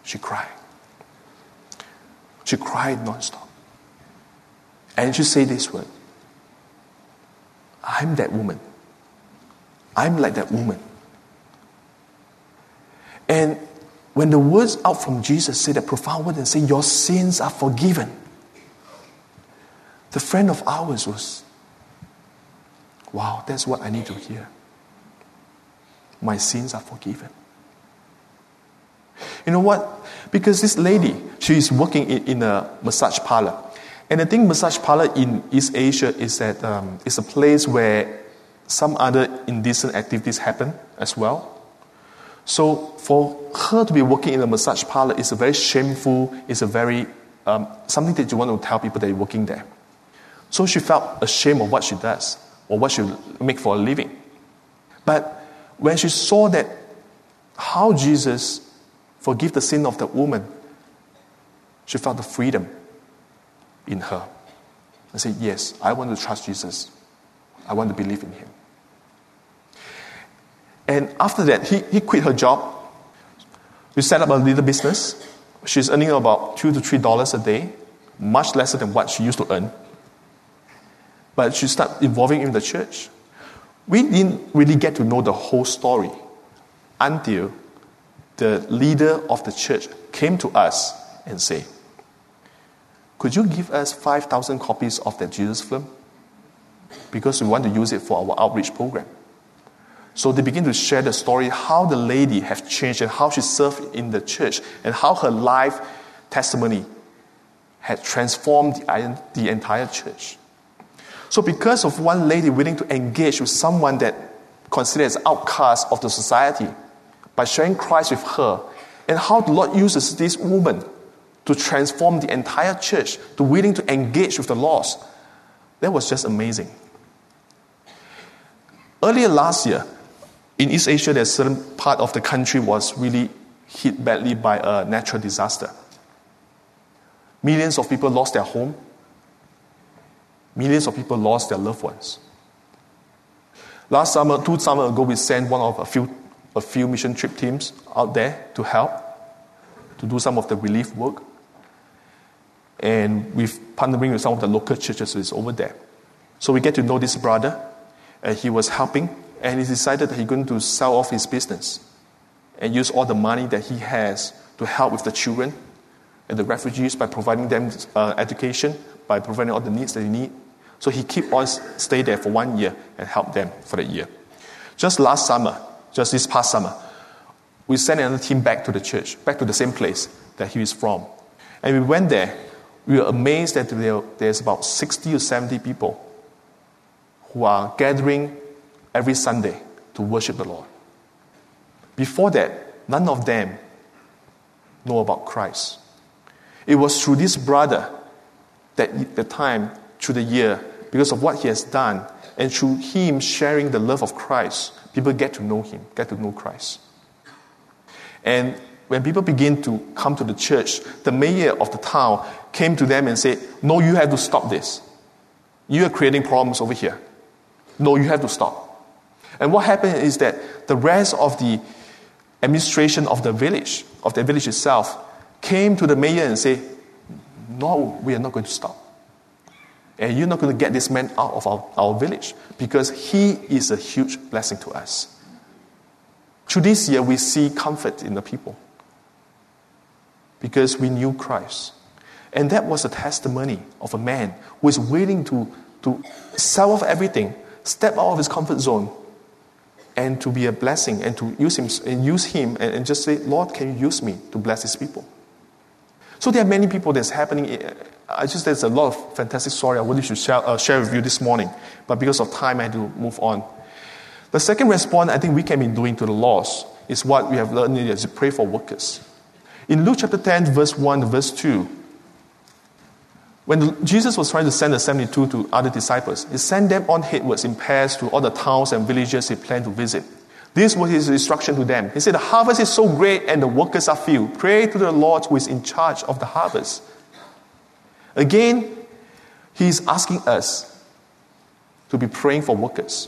D: she cried. She cried nonstop. And she said this word I'm that woman. I'm like that woman. And when the words out from Jesus say that profound word and say, Your sins are forgiven, the friend of ours was, Wow, that's what I need to hear. my sins are forgiven. You know what? Because this lady, she is working in, in a massage parlor. And the thing massage parlor in East Asia is that um, it's a place where some other indecent activities happen as well. So for her to be working in a massage parlor is a very shameful, it's a very um, something that you want to tell people that you're working there. So she felt ashamed of what she does or what she make for a living. But when she saw that how Jesus forgive the sin of the woman, she felt the freedom in her. And said, Yes, I want to trust Jesus. I want to believe in him. And after that, he, he quit her job. We set up a little business. She's earning about two to three dollars a day, much lesser than what she used to earn. But she started involving in the church. We didn't really get to know the whole story until the leader of the church came to us and said, Could you give us 5,000 copies of that Jesus film? Because we want to use it for our outreach program. So they begin to share the story how the lady has changed and how she served in the church and how her life testimony had transformed the, the entire church. So, because of one lady willing to engage with someone that considered as outcast of the society, by sharing Christ with her, and how the Lord uses this woman to transform the entire church, to willing to engage with the lost, that was just amazing. Earlier last year, in East Asia, there's a certain part of the country was really hit badly by a natural disaster. Millions of people lost their home. Millions of people lost their loved ones. Last summer, two summers ago, we sent one of a few, a few mission trip teams out there to help, to do some of the relief work. And we've partnering with some of the local churches who's over there. So we get to know this brother, and he was helping and he decided that he's going to sell off his business and use all the money that he has to help with the children and the refugees by providing them uh, education, by providing all the needs that they need. So he keep on stay there for one year and help them for the year. Just last summer, just this past summer, we sent another team back to the church, back to the same place that he is from. And we went there. We were amazed that there, there's about 60 or 70 people who are gathering every Sunday to worship the Lord. Before that, none of them know about Christ. It was through this brother that the time, through the year, because of what he has done, and through him sharing the love of Christ, people get to know him, get to know Christ. And when people begin to come to the church, the mayor of the town came to them and said, No, you have to stop this. You are creating problems over here. No, you have to stop. And what happened is that the rest of the administration of the village, of the village itself, came to the mayor and said, No, we are not going to stop. And you're not going to get this man out of our, our village because he is a huge blessing to us. Through this year, we see comfort in the people because we knew Christ. And that was a testimony of a man who is willing to, to sell off everything, step out of his comfort zone, and to be a blessing and to use him and use him and, and just say, Lord, can you use me to bless these people? So there are many people that's happening. Eh, I just there's a lot of fantastic story I wanted to share, uh, share with you this morning, but because of time, I had to move on. The second response I think we can be doing to the loss is what we have learned is to pray for workers. In Luke chapter 10, verse 1 to verse 2, when Jesus was trying to send the 72 to other disciples, he sent them on headwards in pairs to all the towns and villages he planned to visit. This was his instruction to them. He said, The harvest is so great and the workers are few. Pray to the Lord who is in charge of the harvest. Again, he is asking us to be praying for workers.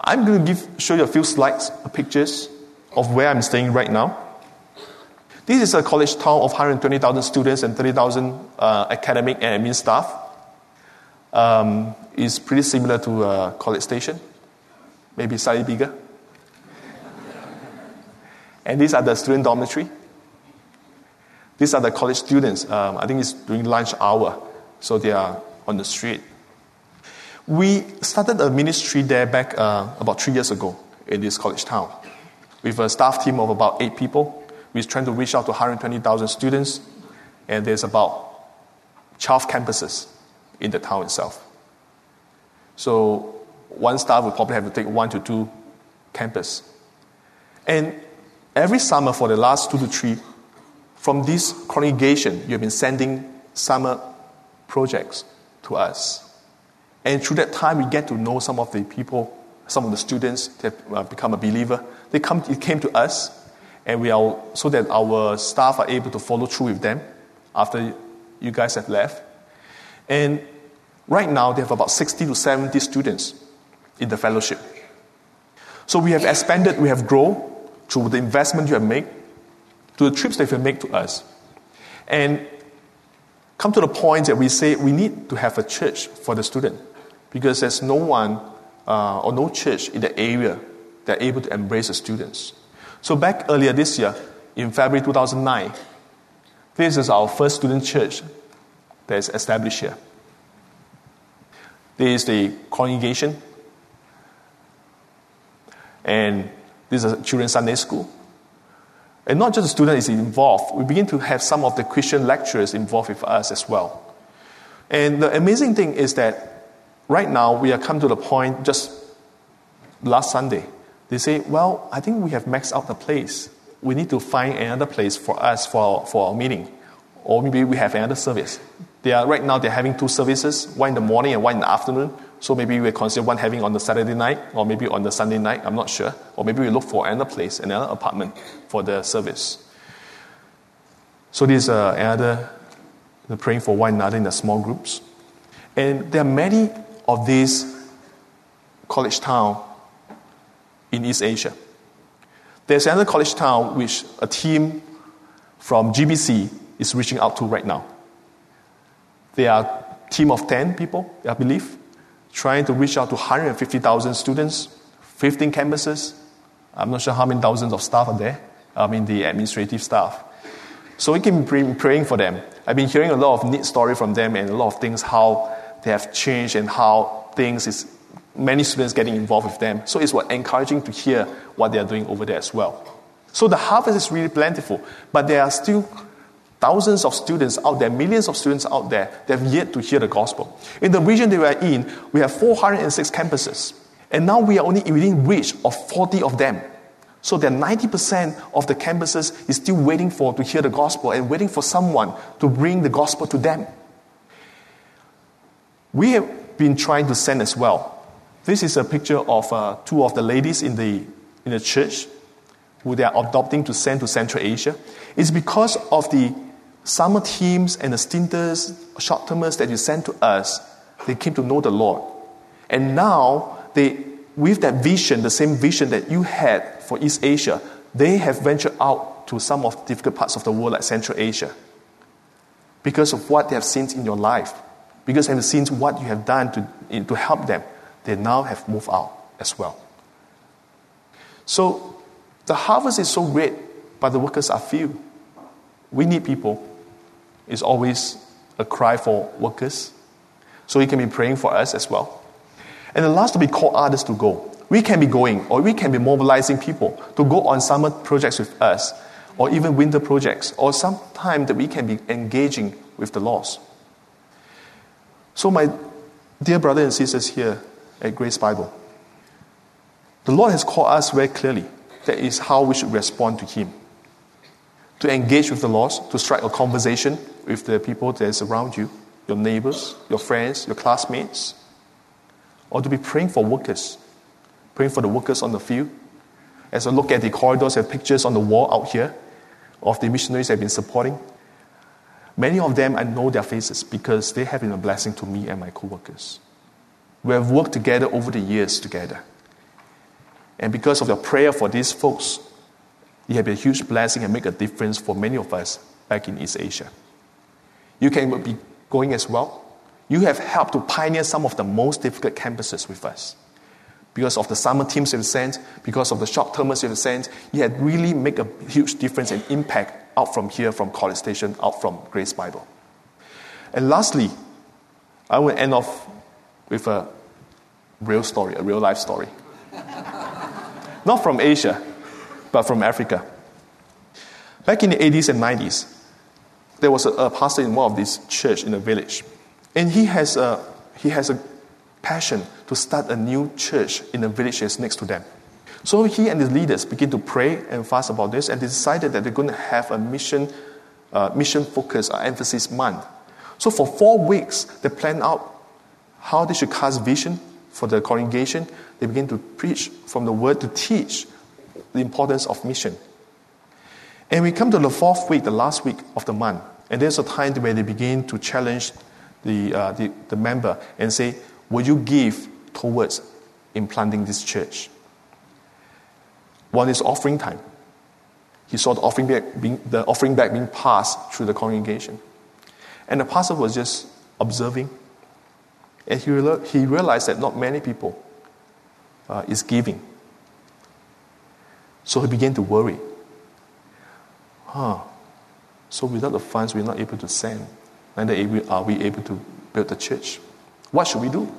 D: I'm going to give, show you a few slides, pictures of where I'm staying right now. This is a college town of 120,000 students and 30,000 uh, academic and admin staff. Um, it's pretty similar to college station, maybe slightly bigger. and these are the student dormitory. These are the college students. Um, I think it's during lunch hour, so they are on the street. We started a ministry there back uh, about three years ago. in this college town. With a staff team of about eight people, we're trying to reach out to 120,000 students, and there's about 12 campuses in the town itself. So one staff would probably have to take one to two campus. And every summer for the last two to three, from this congregation, you've been sending summer projects to us. And through that time, we get to know some of the people, some of the students that have uh, become a believer. They come, it came to us, and we are so that our staff are able to follow through with them after you guys have left. And right now, they have about 60 to 70 students in the fellowship. So we have expanded, we have grown through the investment you have made, to the trips that you make to us. And come to the point that we say we need to have a church for the student because there's no one uh, or no church in the area that are able to embrace the students. So back earlier this year, in February 2009, this is our first student church that is established here. This is the congregation, and this is a children's Sunday school. And not just the student is involved, we begin to have some of the Christian lecturers involved with us as well. And the amazing thing is that right now we are come to the point just last Sunday. They say, well, I think we have maxed out the place. We need to find another place for us for our, for our meeting. Or maybe we have another service. They are, right now they're having two services, one in the morning and one in the afternoon. So maybe we consider one having on the Saturday night or maybe on the Sunday night, I'm not sure. Or maybe we look for another place, another apartment for the service. So this is uh, another praying for one another in the small groups. And there are many of these college town in East Asia. There's another college town which a team from GBC is reaching out to right now. They are a team of 10 people, I believe trying to reach out to 150,000 students, 15 campuses. I'm not sure how many thousands of staff are there. I mean, the administrative staff. So we can be praying for them. I've been hearing a lot of neat story from them and a lot of things how they have changed and how things is many students getting involved with them. So it's what encouraging to hear what they are doing over there as well. So the harvest is really plentiful, but there are still thousands of students out there, millions of students out there that have yet to hear the gospel. In the region that we are in, we have 406 campuses. And now we are only within reach of 40 of them. So that 90% of the campuses is still waiting for to hear the gospel and waiting for someone to bring the gospel to them. We have been trying to send as well. This is a picture of uh, two of the ladies in the, in the church who they are adopting to send to Central Asia. It's because of the summer teams and the stinters, short termers that you sent to us, they came to know the Lord. And now, they, with that vision, the same vision that you had for East Asia, they have ventured out to some of the difficult parts of the world, like Central Asia, because of what they have seen in your life, because they have seen what you have done to, to help them. They now have moved out as well. So, the harvest is so great, but the workers are few. We need people is always a cry for workers. So He can be praying for us as well. And the last to be call others to go. We can be going, or we can be mobilizing people to go on summer projects with us, or even winter projects, or some time that we can be engaging with the lost. So, my dear brothers and sisters here at Grace Bible, the Lord has called us very clearly. That is how we should respond to Him to engage with the lost, to strike a conversation with the people that is around you, your neighbors, your friends, your classmates, or to be praying for workers, praying for the workers on the field. As I look at the corridors and pictures on the wall out here of the missionaries I've been supporting, many of them I know their faces because they have been a blessing to me and my co-workers. We have worked together over the years together. And because of your prayer for these folks, you have been a huge blessing and make a difference for many of us back in East Asia. You can be going as well. You have helped to pioneer some of the most difficult campuses with us. Because of the summer teams you've sent, because of the short termers you've sent, you had really make a huge difference and impact out from here, from College Station, out from Grace Bible. And lastly, I will end off with a real story, a real life story. not from Asia, but from Africa. Back in the 80s and 90s, there was a, a pastor in one of these church in a village, and he has a, he has a passion to start a new church in the village that's next to them. So he and his leaders begin to pray and fast about this, and they decided that they're going to have a mission, uh, mission focus or emphasis month. So for four weeks, they plan out how they should cast vision for the congregation. They begin to preach from the word to teach the importance of mission. And we come to the fourth week, the last week of the month, and there's a time where they begin to challenge the, uh, the, the member and say, Will you give towards implanting this church? One is offering time. He saw the offering bag being, the offering bag being passed through the congregation. And the pastor was just observing. And he, he realized that not many people uh, is giving. So he began to worry. Huh. So without the funds, we're not able to send. Are we able to build the church. What should we do?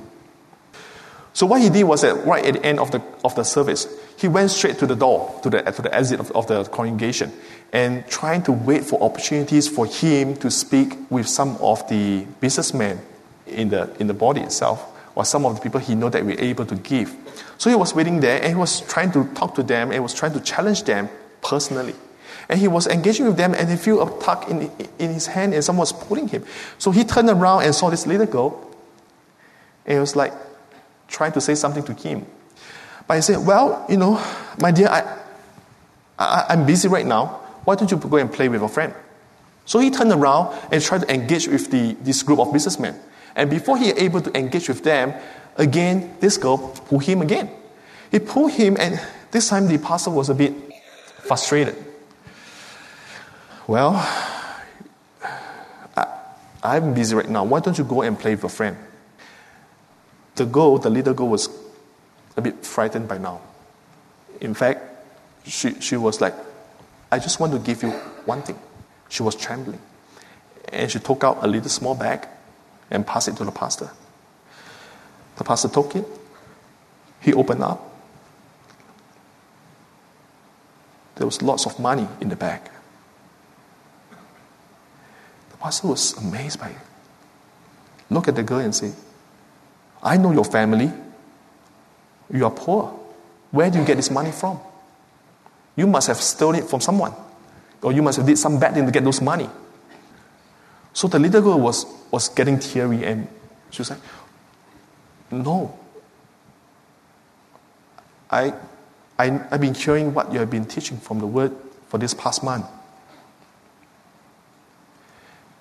D: So what he did was that right at the end of the, of the service, he went straight to the door, to the, to the exit of, of the congregation, and trying to wait for opportunities for him to speak with some of the businessmen in the, in the body itself, or some of the people he know that we're able to give. So he was waiting there, and he was trying to talk to them, and was trying to challenge them personally. And he was engaging with them, and he felt a tug in, in his hand, and someone was pulling him. So he turned around and saw this little girl, and he was like, trying to say something to him. But he said, Well, you know, my dear, I, I, I'm busy right now. Why don't you go and play with a friend? So he turned around and tried to engage with the, this group of businessmen. And before he able to engage with them, again, this girl pulled him again. He pulled him, and this time the pastor was a bit frustrated. Well, I, I'm busy right now. Why don't you go and play with a friend? The girl, the little girl, was a bit frightened by now. In fact, she, she was like, I just want to give you one thing. She was trembling. And she took out a little small bag and pass it to the pastor. The pastor took it. He opened up. There was lots of money in the bag. The pastor was amazed by it. Look at the girl and say, I know your family. You are poor. Where do you get this money from? You must have stolen it from someone. Or you must have did some bad thing to get those money. So the little girl was, was getting teary and she was like, No. I, I, I've been hearing what you have been teaching from the word for this past month.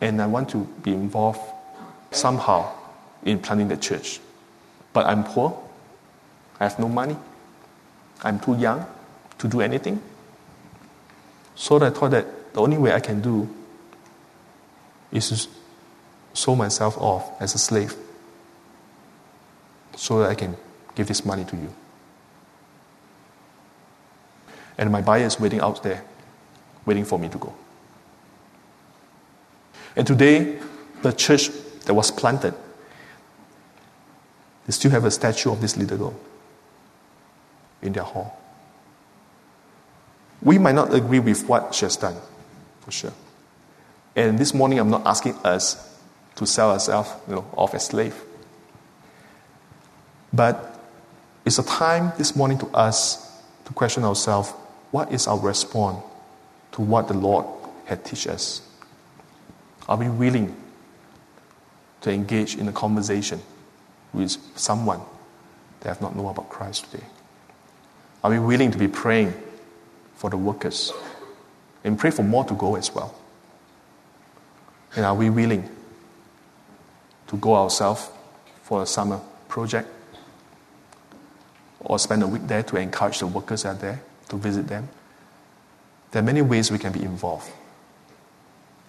D: And I want to be involved somehow in planning the church. But I'm poor. I have no money. I'm too young to do anything. So I thought that the only way I can do is to sell myself off as a slave so that I can give this money to you. And my buyer is waiting out there, waiting for me to go. And today, the church that was planted, they still have a statue of this little girl in their hall. We might not agree with what she has done, for sure. And this morning, I'm not asking us to sell ourselves you know, off as slaves. But it's a time this morning to us to question ourselves what is our response to what the Lord had taught us? Are we willing to engage in a conversation with someone that have not known about Christ today? Are we willing to be praying for the workers and pray for more to go as well? And are we willing to go ourselves for a summer project or spend a week there to encourage the workers out there, to visit them? There are many ways we can be involved.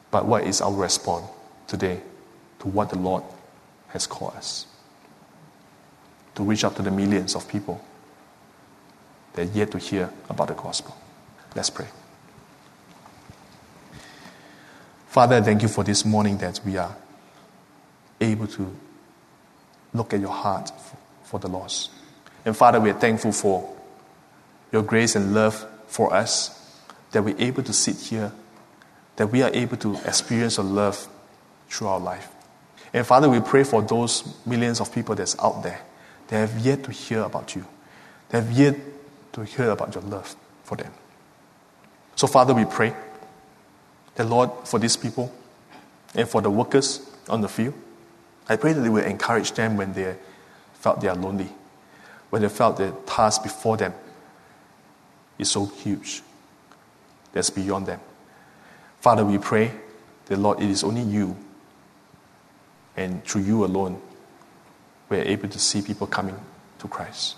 D: But what is our response today to what the Lord has called us? To reach out to the millions of people that are yet to hear about the gospel. Let's pray. Father, thank you for this morning that we are able to look at your heart for the lost. And Father, we are thankful for your grace and love for us that we're able to sit here, that we are able to experience your love through our life. And Father, we pray for those millions of people that's out there that have yet to hear about you, that have yet to hear about your love for them. So, Father, we pray that, Lord, for these people and for the workers on the field, I pray that they will encourage them when they felt they are lonely, when they felt the task before them is so huge that's beyond them. Father, we pray that, Lord, it is only you and through you alone we're able to see people coming to Christ.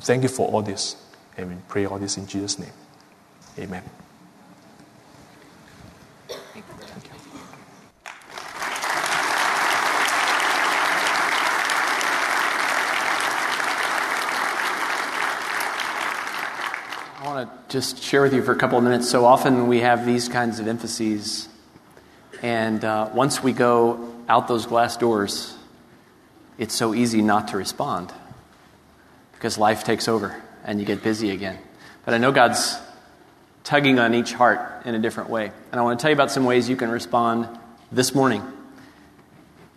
D: Thank you for all this, and we pray all this in Jesus' name. Amen.
A: Just share with you for a couple of minutes. So often we have these kinds of emphases, and uh, once we go out those glass doors, it's so easy not to respond because life takes over and you get busy again. But I know God's tugging on each heart in a different way. And I want to tell you about some ways you can respond this morning.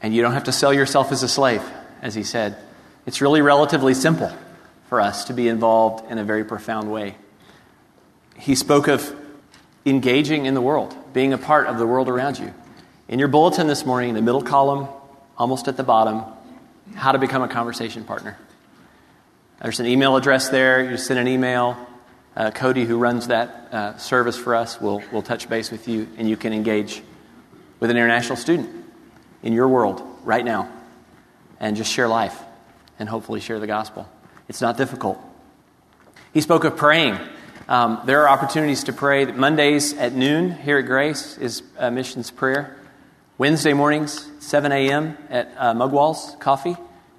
A: And you don't have to sell yourself as a slave, as he said. It's really relatively simple for us to be involved in a very profound way he spoke of engaging in the world, being a part of the world around you. In your bulletin this morning, in the middle column, almost at the bottom, how to become a conversation partner. There's an email address there. You send an email. Uh, Cody, who runs that uh, service for us, will, will touch base with you, and you can engage with an international student in your world right now and just share life and hopefully share the gospel. It's not difficult. He spoke of praying. Um, there are opportunities to pray. Mondays at noon here at Grace is missions prayer. Wednesday mornings, 7 a.m. at uh, Mugwall's Coffee,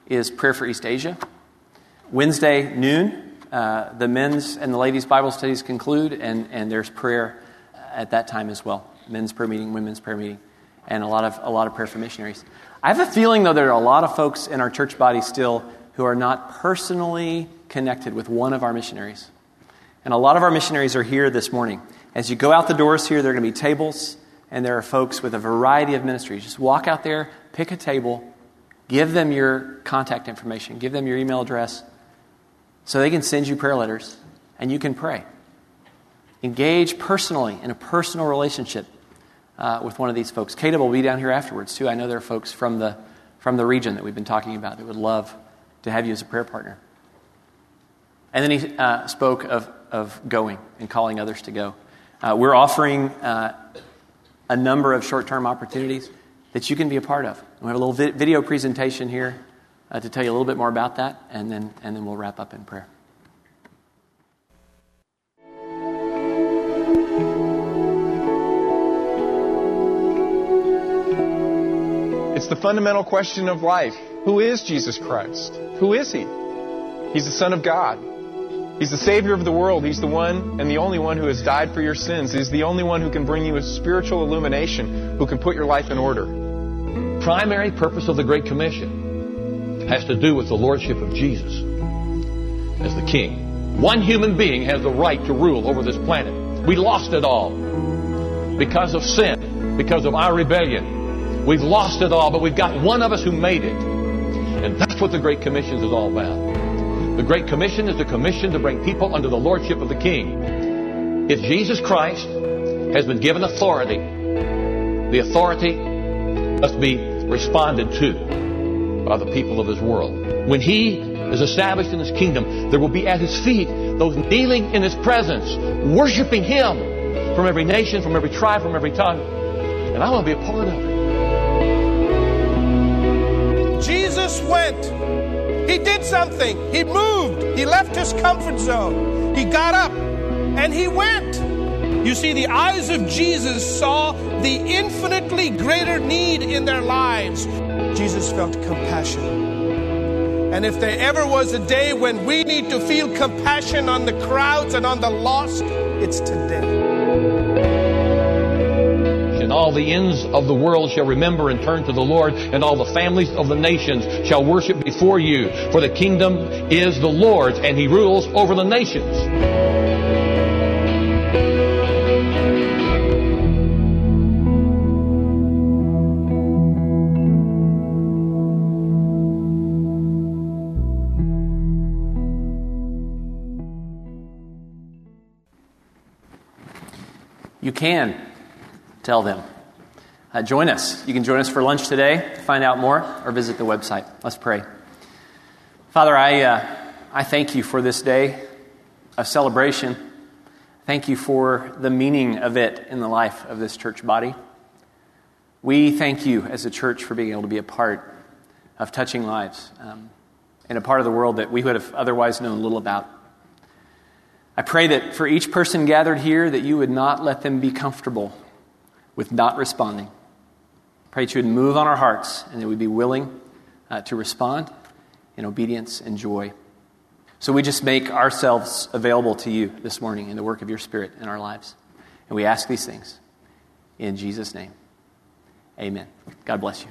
A: is prayer for East Asia. Wednesday noon, uh, the men's and the ladies' Bible studies conclude, and, and there's prayer at that time as well. Men's prayer meeting, women's prayer meeting, and a lot of a lot of prayer for missionaries. I have a feeling, though, there are a lot of folks in our church body still who are not personally connected with one of our missionaries. And a lot of our missionaries are here this morning. As you go out the doors here, there are going to be tables, and there are folks with a variety of ministries. Just walk out there, pick a table, give them your contact information, give them your email address, so they can send you prayer letters, and you can pray. Engage personally in a personal relationship uh, with one of these folks. Caleb will be down here afterwards, too. I know there are folks from the, from the region that we've been talking about that would love to have you as a prayer partner. And then he uh, spoke of of going and calling others to go. Uh, we're offering uh, a number of short term opportunities that you can be a part of. We have a little vi- video presentation here uh, to tell you a little bit more about that, and then, and then we'll wrap up in prayer.
E: It's the fundamental question of life. Who is Jesus Christ? Who is he? He's the Son of God. He's the Savior of the world. He's the one and the only one who has died for your sins. He's the only one who can bring you a spiritual illumination, who can put your life in order.
F: Primary purpose of the Great Commission has to do with the lordship of Jesus as the king. One human being has the right to rule over this planet. We lost it all because of sin, because of our rebellion. We've lost it all, but we've got one of us who made it. And that's what the Great Commission is all about. The Great Commission is the commission to bring people under the lordship of the King. If Jesus Christ has been given authority, the authority must be responded to by the people of His world. When He is established in His kingdom, there will be at His feet those kneeling in His presence, worshiping Him from every nation, from every tribe, from every tongue. And I want to be a part of
G: it. Jesus went he did something. He moved. He left his comfort zone. He got up and he went. You see, the eyes of Jesus saw the infinitely greater need in their lives. Jesus felt compassion. And if there ever was a day when we need to feel compassion on the crowds and on the lost, it's today.
F: All the ends of the world shall remember and turn to the Lord, and all the families of the nations shall worship before you. For the kingdom is the Lord's, and he rules over the nations.
A: You can tell them. Uh, join us. You can join us for lunch today to find out more or visit the website. Let's pray. Father, I, uh, I thank you for this day of celebration. Thank you for the meaning of it in the life of this church body. We thank you as a church for being able to be a part of touching lives um, in a part of the world that we would have otherwise known little about. I pray that for each person gathered here, that you would not let them be comfortable with not responding. Pray that you would move on our hearts and that we'd be willing uh, to respond in obedience and joy. So we just make ourselves available to you this morning in the work of your Spirit in our lives. And we ask these things in Jesus' name. Amen. God bless you.